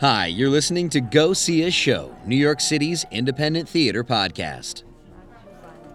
Hi, you're listening to Go See a Show, New York City's independent theater podcast.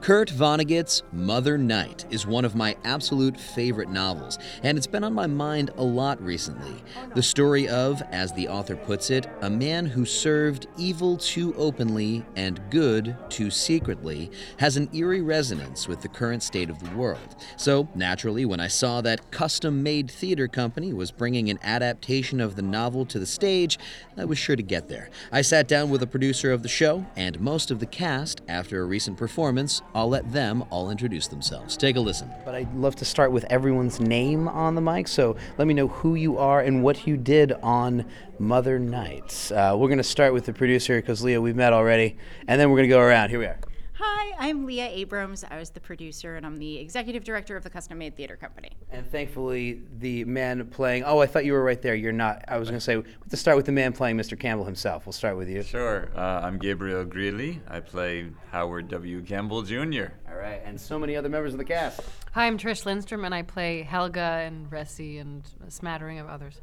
Kurt Vonnegut's Mother Night is one of my absolute favorite novels, and it's been on my mind a lot recently. The story of, as the author puts it, a man who served evil too openly and good too secretly has an eerie resonance with the current state of the world. So, naturally, when I saw that Custom Made Theater Company was bringing an adaptation of the novel to the stage, I was sure to get there. I sat down with the producer of the show and most of the cast after a recent performance I'll let them all introduce themselves. Take a listen. But I'd love to start with everyone's name on the mic. So let me know who you are and what you did on Mother Nights. Uh, we're going to start with the producer because Leah, we've met already, and then we're going to go around. Here we are. Hi, I'm Leah Abrams. I was the producer and I'm the executive director of the Custom Made Theater Company. And thankfully, the man playing. Oh, I thought you were right there. You're not. I was going to say, we have to start with the man playing Mr. Campbell himself. We'll start with you. Sure. Uh, I'm Gabriel Grilli. I play Howard W. Campbell Jr. All right. And so many other members of the cast. Hi, I'm Trish Lindstrom, and I play Helga and Resi and a smattering of others.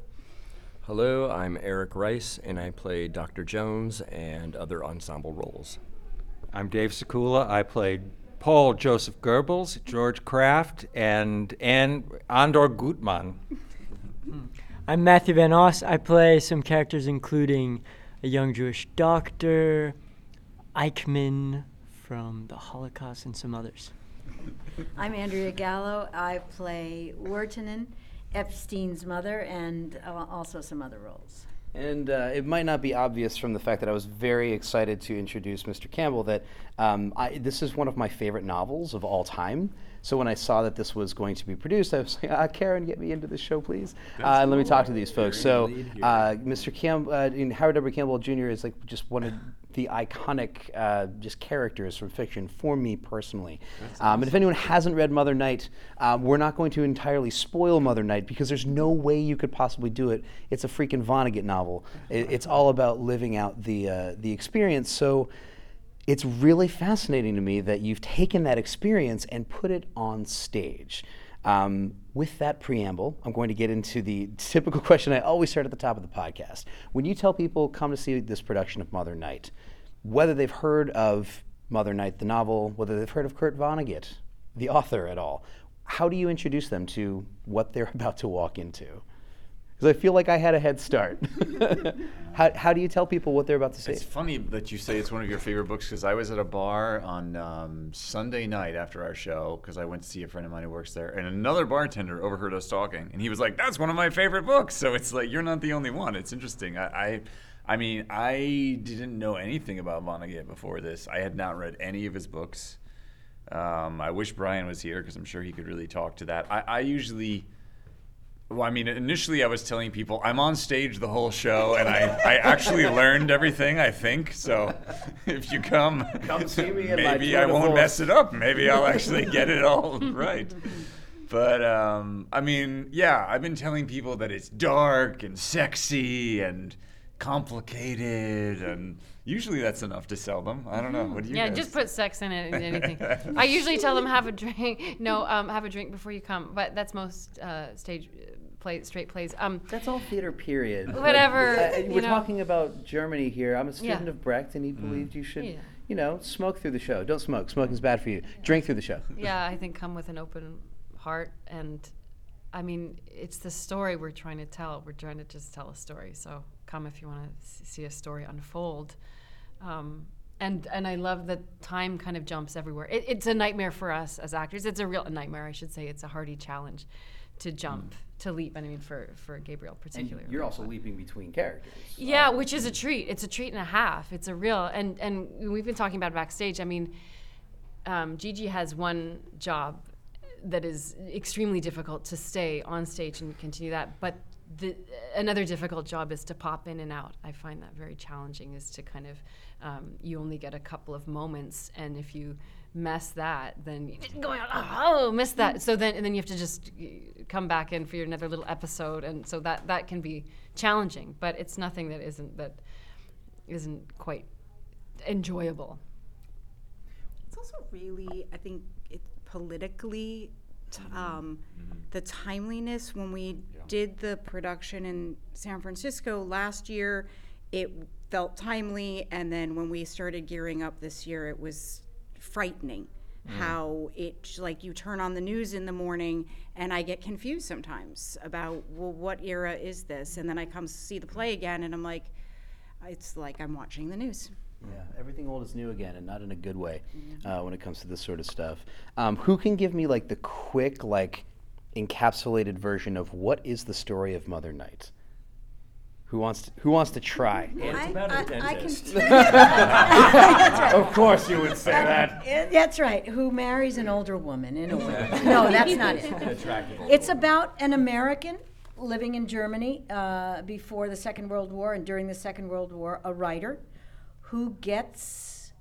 Hello, I'm Eric Rice, and I play Dr. Jones and other ensemble roles. I'm Dave Sikula. I played Paul Joseph Goebbels, George Kraft, and and Andor Gutman. I'm Matthew Van Oss. I play some characters including a young Jewish doctor, Eichmann from the Holocaust, and some others. I'm Andrea Gallo. I play Wertenen, Epstein's mother, and uh, also some other roles. And uh, it might not be obvious from the fact that I was very excited to introduce Mr. Campbell that um, I, this is one of my favorite novels of all time. So when I saw that this was going to be produced, I was like, uh, Karen, get me into this show, please. Uh, and let me talk to these folks. So uh, Mr. Campbell, uh, Howard W. Campbell Jr. is like just one of the iconic uh, just characters from fiction for me personally. Um, and if anyone hasn't read Mother Night, um, we're not going to entirely spoil Mother Night because there's no way you could possibly do it. It's a freaking Vonnegut novel. It, it's all about living out the uh, the experience. So it's really fascinating to me that you've taken that experience and put it on stage. Um, with that preamble, I'm going to get into the typical question I always start at the top of the podcast. When you tell people come to see this production of Mother Night, whether they've heard of Mother Night, the novel, whether they've heard of Kurt Vonnegut, the author at all, how do you introduce them to what they're about to walk into? Because I feel like I had a head start. how, how do you tell people what they're about to see? It's funny that you say it's one of your favorite books because I was at a bar on um, Sunday night after our show because I went to see a friend of mine who works there, and another bartender overheard us talking, and he was like, "That's one of my favorite books." So it's like you're not the only one. It's interesting. I, I, I mean, I didn't know anything about Vonnegut before this. I had not read any of his books. Um, I wish Brian was here because I'm sure he could really talk to that. I, I usually. Well, I mean, initially I was telling people I'm on stage the whole show, and I, I actually learned everything. I think so. If you come, Come see me maybe I won't mess it up. Maybe I'll actually get it all right. But um, I mean, yeah, I've been telling people that it's dark and sexy and complicated, and usually that's enough to sell them. I don't know. What do you yeah, guys? just put sex in it and anything. I usually tell them have a drink. No, um, have a drink before you come. But that's most uh, stage uh, play straight plays. Um, That's all theater, period. Whatever, uh, you we're know. talking about Germany here. I'm a student Yeah. of Brecht, and he believed you should, Yeah. you know, smoke through the show. Don't smoke. Smoking's bad for you. Drink through the show. yeah, I think come with an open heart and. I mean, it's the story we're trying to tell. We're trying to just tell a story. So come if you want to see a story unfold. Um, and and I love that time kind of jumps everywhere. It, it's a nightmare for us as actors. It's a real nightmare, I should say. It's a hardy challenge to jump, to leap. And I mean, for for Gabriel And particularly. you're also leaping between characters. Yeah, which is a treat. It's a treat and a half. It's a real and and we've been talking about backstage. I mean, um, Gigi has one job that is extremely difficult to stay on stage and continue that, but the, another difficult job is to pop in and out. I find that very challenging. Is to kind of um, you only get a couple of moments, and if you mess that, then you didn't go out. Oh, miss that. So then and then you have to just come back in for your another little episode, and so that that can be challenging. But it's nothing that isn't that isn't quite enjoyable. It's also really, I think, it politically, t- um, mm-hmm. the timeliness when we did the production in San Francisco last year. it felt timely, and then when we started gearing up this year, it was frightening mm-hmm. how it like you turn on the news in the morning and I get confused sometimes about well what era is this and then I come see the play again and I'm like it's like I'm watching the news. Yeah, everything old is new again, and not in a good way uh, when it comes to this sort of stuff. Um, who can give me like the quick, like encapsulated version of what is the story of Mother Night? Who wants to, Who wants to try? It's about a I- I can- dentist. of course, you would say that. That's right. Who marries an older woman in a way? No, that's not it. Attractive. It's about an American living in Germany uh, before the Second World War and during the Second World War, a writer who gets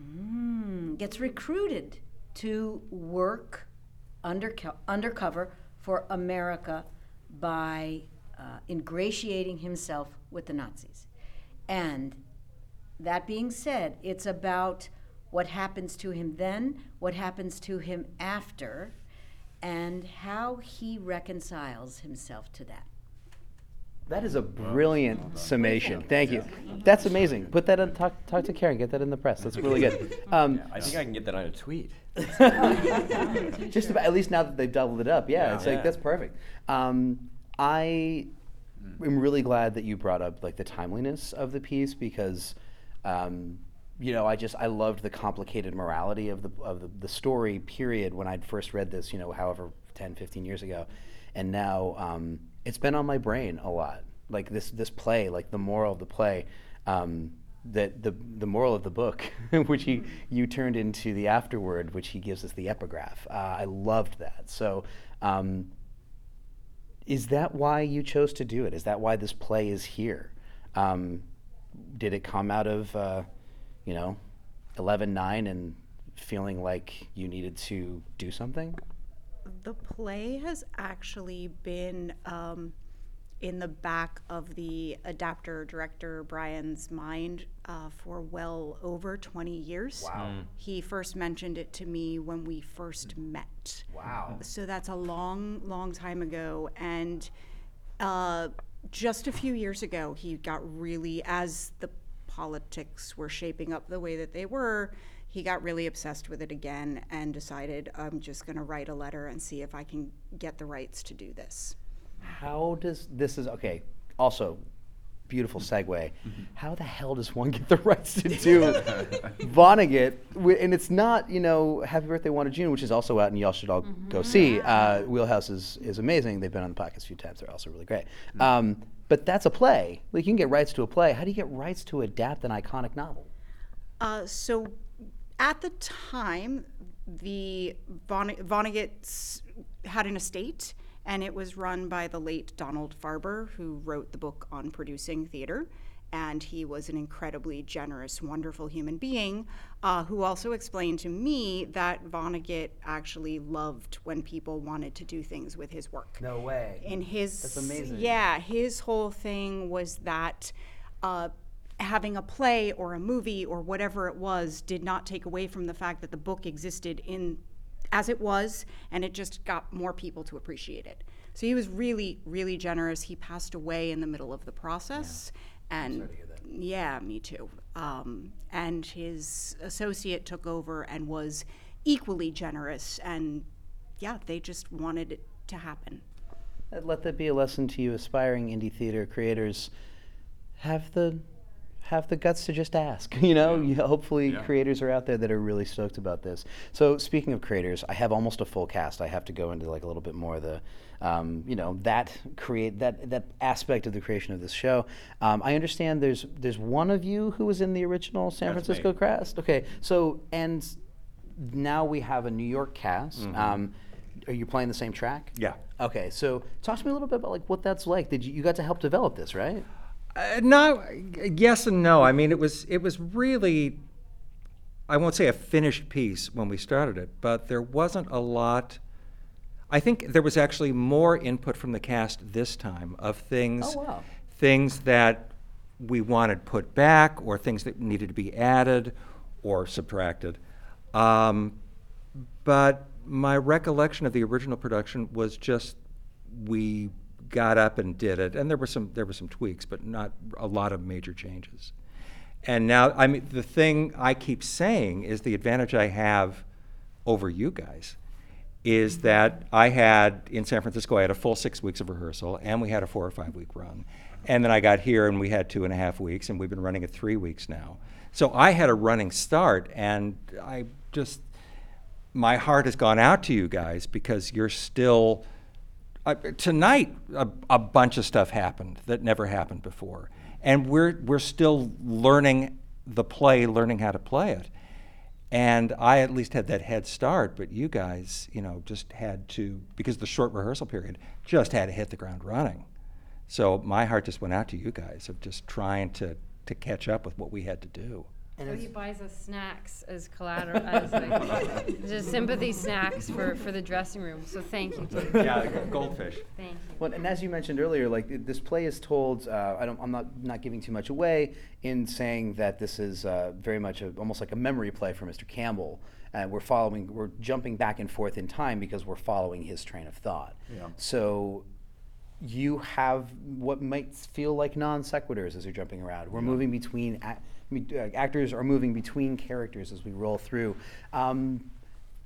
mm, gets recruited to work underco- undercover for America by uh, ingratiating himself with the Nazis. And that being said, it's about what happens to him then, what happens to him after, and how he reconciles himself to that. That is a brilliant summation. Thank you. That's amazing. Put that in. Talk, talk to Karen. Get that in the press. That's really good. Um, I think I can get that on a tweet. just about, at least now that they've doubled it up. Yeah, it's like Yeah. that's perfect. Um, I am really glad that you brought up like the timeliness of the piece because, um, you know, I just I loved the complicated morality of the of the, the story. Period. When I'd first read this, you know, however 10, 15 years ago, and now um, it's been on my brain a lot. Like this this play, like the moral of the play. Um, that the the moral of the book, which he you turned into the afterword, which he gives us the epigraph. Uh, I loved that. So, um, is that why you chose to do it? Is that why this play is here? Um, did it come out of, uh, you know, eleven nine and feeling like you needed to do something? The play has actually been um, in the back of the adapter director Brian's mind uh, for well over 20 years. Wow. He first mentioned it to me when we first met. Wow. So that's a long, long time ago. And uh, just a few years ago, he got really, as the politics were shaping up the way that they were, he got really obsessed with it again and decided, I'm just going to write a letter and see if I can get the rights to do this. How does this is okay? Also, beautiful segue. How the hell does one get the rights to do Vonnegut? Wi- And it's not, you know, Happy Birthday, Wanda June, which is also out, and y'all should all go see. Uh, Wheelhouse is, is amazing. They've been on the podcast a few times. They're also really great. Um, but that's a play. Like you can get rights to a play. How do you get rights to adapt an iconic novel? Uh, so at the time, the Vonne- Vonnegut's had an estate, and it was run by the late Donald Farber, who wrote the book on producing theater. And he was an incredibly generous, wonderful human being uh, who also explained to me that Vonnegut actually loved when people wanted to do things with his work No way. in his That's amazing. yeah his whole thing was that uh, having a play or a movie or whatever it was did not take away from the fact that the book existed in as it was and it just got more people to appreciate it. So he was really really generous. He passed away in the middle of the process. And yeah me too. Um, and his associate took over and was equally generous. And yeah they just wanted it to happen. Let that be a lesson to you, aspiring indie theater creators. Have the have the guts to just ask. You know, you, hopefully Yeah. creators are out there that are really stoked about this. So speaking of creators, I have almost a full cast. I have to go into like a little bit more of the, um, you know, that create that that aspect of the creation of this show. Um, I understand there's there's one of you who was in the original San That's Francisco me. cast. Okay, so and now we have a New York cast. Um, are you playing the same track? Yeah. Okay, so talk to me a little bit about like what that's like. Did you, you got to help develop this, right? Uh, no, yes and no. I mean, it was it was really, I won't say a finished piece when we started it, but there wasn't a lot. I think there was actually more input from the cast this time of things, Oh, wow. things that we wanted put back, or things that needed to be added or subtracted. Um, but my recollection of the original production was just we got up and did it, and there were some there were some tweaks, but not a lot of major changes. And now, I mean, the thing I keep saying is the advantage I have over you guys is that I had in San Francisco, I had a full six weeks of rehearsal, and we had a four or five week run. And then I got here, and we had two and a half weeks, and we've been running it three weeks now. So I had a running start, and I just, my heart has gone out to you guys because you're still. Uh, tonight, a, a bunch of stuff happened that never happened before, and we're we're still learning the play, learning how to play it. And I at least had that head start, but you guys, you know, just had to because the short rehearsal period just had to hit the ground running. So my heart just went out to you guys of just trying to to catch up with what we had to do. And So it's- he buys us snacks as collateral, as like, just sympathy snacks for, for the dressing room. So thank you, Dave. Yeah, goldfish. Thank you. Well, and as you mentioned earlier, like th- this play is told. Uh, I don't. I'm not not giving too much away in saying that this is uh, very much a, almost like a memory play for Mr. Campbell. And we're following. We're jumping back and forth in time because we're following his train of thought. Yeah. So you have what might feel like non sequiturs as you're jumping around. We're moving between ac- I mean, uh, actors are moving between characters as we roll through. Um,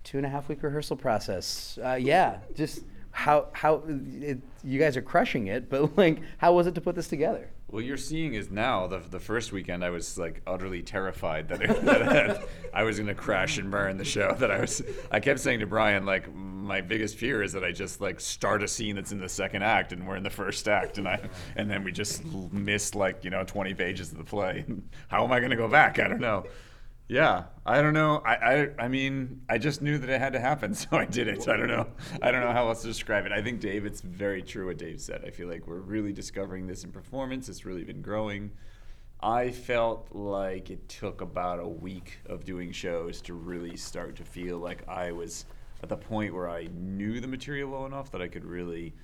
two and a half week rehearsal process. Uh, yeah, just how how it, you guys are crushing it. But like, how was it to put this together? Well, you're seeing is now the, the first weekend I was like utterly terrified that, it, that I was going to crash and burn the show. That I was, I kept saying to Brian like my biggest fear is that I just like start a scene that's in the second act and we're in the first act and I and then we just missed like you know 20 pages of the play. How am I going to go back? I don't know. Yeah, I don't know. I, I I mean, I just knew that it had to happen, so I did it. I don't know. I don't know how else to describe it. I think Dave, it's very true what Dave said. I feel like we're really discovering this in performance. It's really been growing. I felt like it took about a week of doing shows to really start to feel like I was at the point where I knew the material well enough that I could really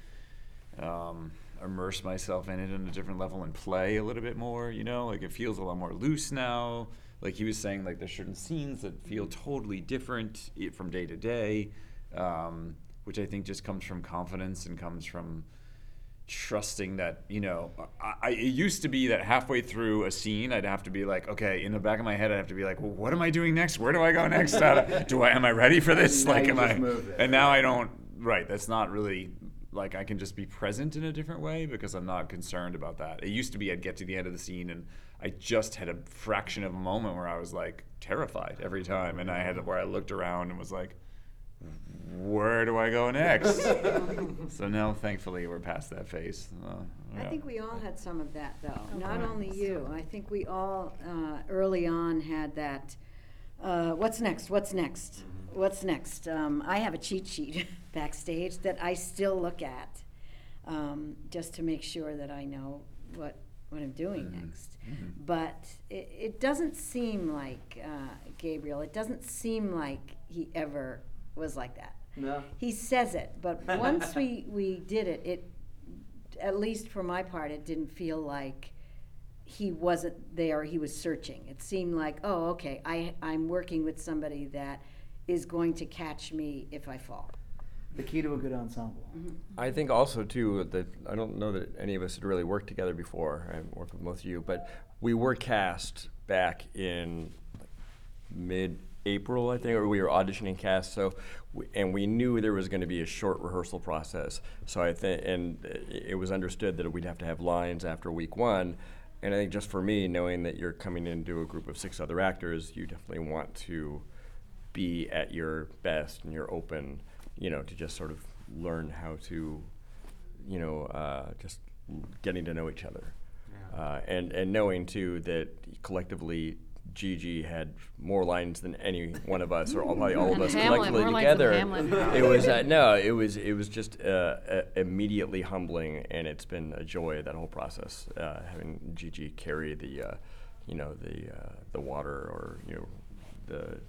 um, immerse myself in it on a different level and play a little bit more. You know, like it feels a lot more loose now. Like he was saying, like there's certain scenes that feel totally different from day to day, um, which I think just comes from confidence and comes from trusting that you know I, I, it used to be that halfway through a scene i'd have to be like okay in the back of my head i'd have to be like well what am i doing next? Where do i go next? How do- i am i ready for this? Like am i and now i don't right that's not really like i can just be present in a different way because i'm not concerned about that. It used to be i'd get to the end of the scene and i just had a fraction of a moment where i was like terrified every time and i had where i looked around and was like where do I go next? so now, thankfully, we're past that phase. Uh, I think we all had some of that, though. Not only you. I think we all uh, early on had that. Uh, what's next? What's next? What's next? Um, I have a cheat sheet backstage that I still look at, um, just to make sure that I know what what I'm doing next. But it, it doesn't seem like uh, Gabriel. It doesn't seem like he ever was like that. No. He says it, but once we, we did it, it, at least for my part, it didn't feel like he wasn't there, he was searching. It seemed like, oh, okay, I, I'm working with somebody that is going to catch me if I fall. The key to a good ensemble. Mm-hmm. I think also too that I don't know that any of us had really worked together before. I worked with most of you, but we were cast back in mid-April, I think, or we were auditioning cast. So, we, and we knew there was going to be a short rehearsal process. So I think, and it it was understood that we'd have to have lines after week one. And I think just for me, knowing that you're coming into a group of six other actors, you definitely want to be at your best and you're open, you know, to just sort of learn how to, you know, uh, just getting to know each other. Uh, and, and knowing too that collectively Gigi had more lines than any one of us, or all, probably all of us Hamlet, collectively more lines than together. It was uh, no, it was it was just uh, uh, immediately humbling, and it's been a joy that whole process uh, having Gigi carry the, uh, you know, the uh, the water or you know, the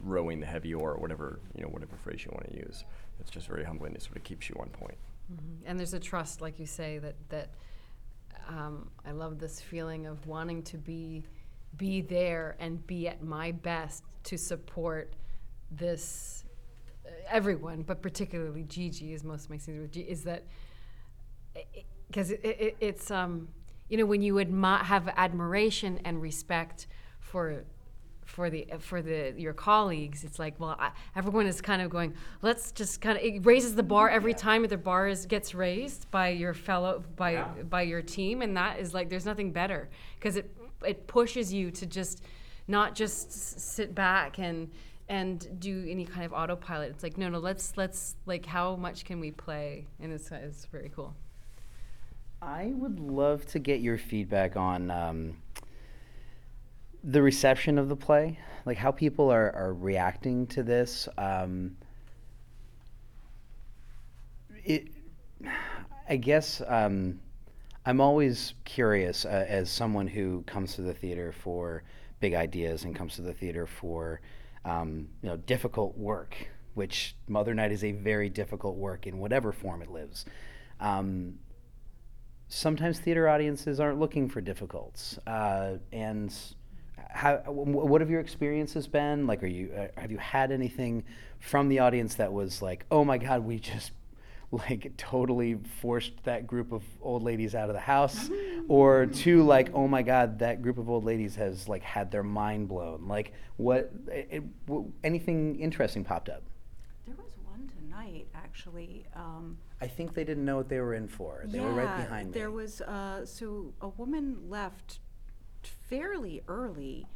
rowing the heavy oar, or whatever you know, whatever phrase you want to use. It's just very humbling. It sort of keeps you on point. And there's a trust, like you say, that that um, I love this feeling of wanting to be be there and be at my best to support this uh, everyone, but particularly Gigi, as most of my scenes with Gigi, is that because it, it, it's um, you know, when you admi- have admiration and respect for for the for the your colleagues it's like well I, everyone is kind of going let's just kind of it raises the bar every time the bar is gets raised by your fellow by by your team and that is like there's nothing better because it it pushes you to just not just sit back and and do any kind of autopilot. It's like no no let's let's like how much can we play? And it's, it's very cool. I would love to get your feedback on um, the reception of the play, like how people are, are reacting to this. Um, it, I guess um, I'm always curious uh, as someone who comes to the theater for big ideas and comes to the theater for um, you know difficult work, which Mother Night is a very difficult work in whatever form it lives. Um, sometimes theater audiences aren't looking for difficulties. Uh, and how, what have your experiences been? Like, are you uh, have you had anything from the audience that was like, oh my god, we just like totally forced that group of old ladies out of the house, or two like, oh my god, that group of old ladies has like had their mind blown. Like, what? It, w- anything interesting popped up? There was one tonight, actually. Um, I think they didn't know what they were in for. They were right yeah, behind me. There was uh, so a woman left fairly early,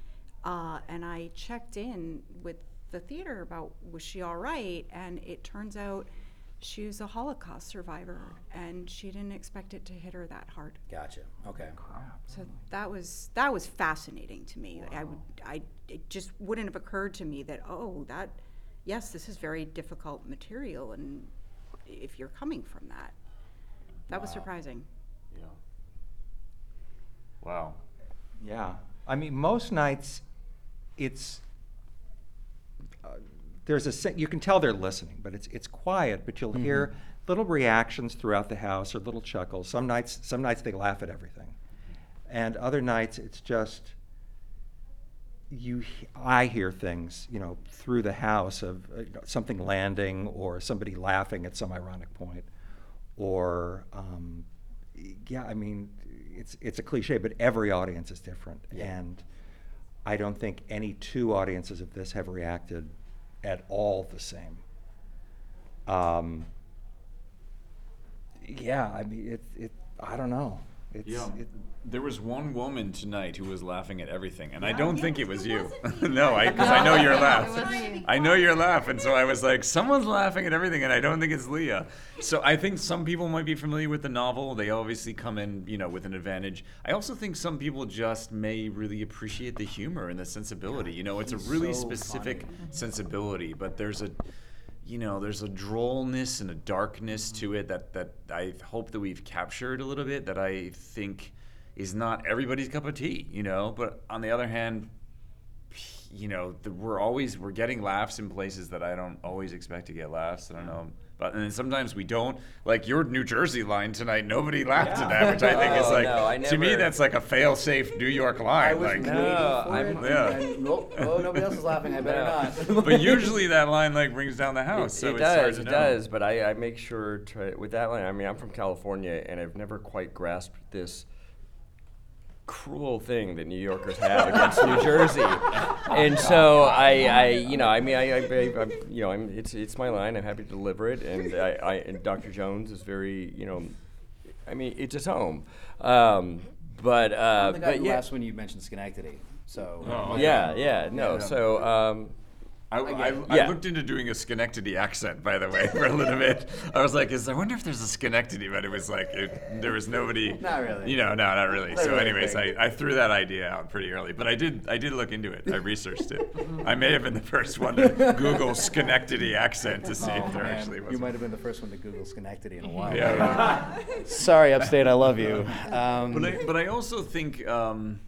uh, and I checked in with the theater about was she all right, and it turns out she was a Holocaust survivor, and she didn't expect it to hit her that hard. Gotcha. Okay. So that was that was fascinating to me. I would I it just wouldn't have occurred to me that oh that yes this is very difficult material and if you're coming from that that was surprising. Yeah. Wow. Yeah. I mean, most nights, it's uh, there's a you can tell they're listening, but it's it's quiet. But you'll hear little reactions throughout the house or little chuckles. Some nights, some nights they laugh at everything, and other nights it's just you. I hear things, you know, through the house of uh, something landing or somebody laughing at some ironic point, or um, yeah, I mean, it's it's a cliche, but every audience is different, and I don't think any two audiences of this have reacted at all the same. Um, yeah, I mean, it it I don't know. It's, Yeah. it, There was one woman tonight who was laughing at everything, and I don't think it was you. no, I because I know your laugh. I know your laugh, and so I was like, someone's laughing at everything, and I don't think it's Leah. So I think some people might be familiar with the novel. They obviously come in, you know, with an advantage. I also think some people just may really appreciate the humor and the sensibility. You know, it's a really so specific sensibility, but there's a you know, there's a drollness and a darkness to it that, that I hope that we've captured a little bit that I think is not everybody's cup of tea, you know. But on the other hand, you know, the, we're always we're getting laughs in places that I don't always expect to get laughs. I don't mm. know, but and then sometimes we don't. Like your New Jersey line tonight, nobody laughed at that, which I think is Oh, like no, I to me that's like a fail-safe New York line. like, No, I'm- Yeah. Nope. Oh, nobody else is laughing. I better No. not. but usually that line like brings down the house. It, so it it's does, it know. does. But I, I make sure to with that line. I mean, I'm from California, and I've never quite grasped this cruel thing that New Yorkers have against New Jersey. And so I, I, you know, I mean, I, I, I, I'm, you know, I'm, it's, it's my line. I'm happy to deliver it, and I, I and Dr. Jones is very, you know, I mean, it's his home. Um, but, uh, I'm the guy but who yeah, laughs when you mentioned Schenectady. So. Oh, yeah, yeah, no. So, um, I, I, I Yeah. looked into doing a Schenectady accent, by the way, for a little bit. I was like, "Is I wonder if there's a Schenectady?" But it was like it, there was nobody. Not really. You know, no, not really. Not so, really anyways. I, I threw that idea out pretty early, but I did I did look into it. I researched it. I may have been the first one to Google Schenectady accent to see if there Man, actually was. you might have been the first one to Google Schenectady in a while. Yeah. Sorry, Upstate, I love you. Um, But I, but I also think, um,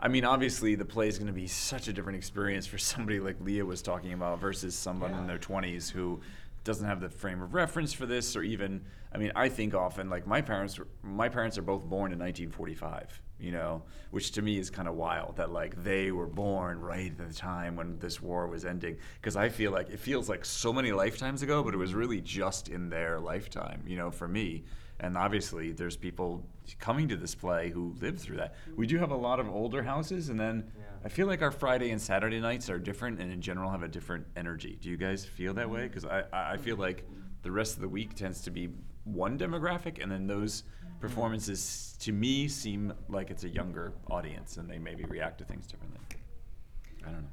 I mean, obviously the play is going to be such a different experience for somebody like Leah was talking about versus someone in their 20s who doesn't have the frame of reference for this, or even, I mean, I think often like my parents, were, my parents are both born in 1945. You know, which to me is kind of wild that like they were born right at the time when this war was ending. Because I feel like it feels like so many lifetimes ago, but it was really just in their lifetime. You know, for me, And obviously, there's people coming to this play who lived through that. We do have a lot of older houses, and then I feel like our Friday and Saturday nights are different, and in general have a different energy. Do you guys feel that way? Mm-hmm. Because I, I I feel like the rest of the week tends to be one demographic, and then those mm-hmm. performances to me seem like it's a younger audience, and they maybe react to things differently. I don't know.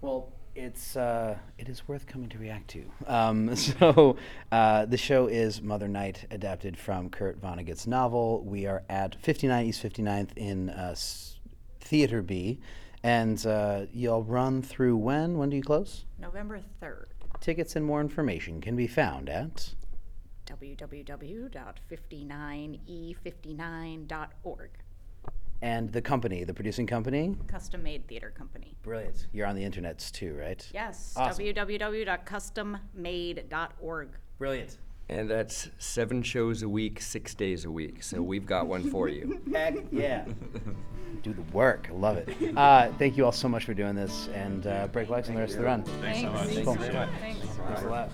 Well, it's uh, it is worth coming to react to. Um, so uh, the show is Mother Night, adapted from Kurt Vonnegut's novel. We are at 59 East 59th in uh, Theater B, and uh, you'll run through when? When do you close? November 3rd. Tickets and more information can be found at. E www.59e59.org. And the company, the producing company. Custom Made Theater Company. Brilliant. You're on the internets too, right? Yes, Awesome. www.custommade.org. Brilliant. And that's seven shows a week, six days a week. So we've got one for you. Heck yeah. Do the work. I love it. Uh, thank you all so much for doing this, and uh, break legs on the rest of the run. Thanks so much. Cool. Thanks. So much. Thanks a lot.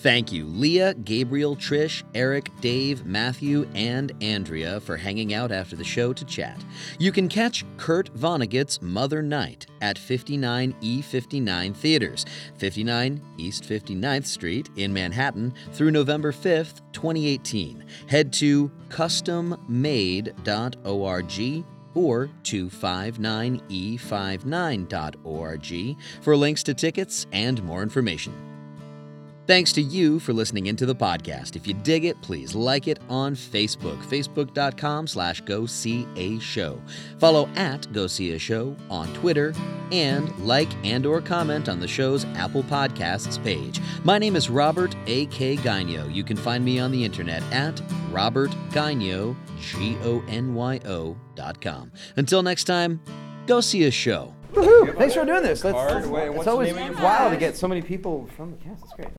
Thank you, Leah, Gabriel, Trish, Eric, Dave, Matthew, and Andrea for hanging out after the show to chat. You can catch Kurt Vonnegut's Mother Night at 59E59 Theaters, 59 East 59th Street in Manhattan through November 5th, 2018. Head to custommade.org or to 59e59.org for links to tickets and more information. Thanks to you for listening into the podcast. If you dig it, please like it on Facebook, facebook.com slash go see a show. Follow at go see a show on Twitter and like and or comment on the show's Apple Podcasts page. My name is Robert A.K. Gonyo. You can find me on the internet at Robert Gonyo, G-O-N-Y-O dot com. Until next time, go see a show. Woohoo! Thanks for doing this. That's, Card? that's- Wait, it's always name of your wild to get so many people from the cast. That's great.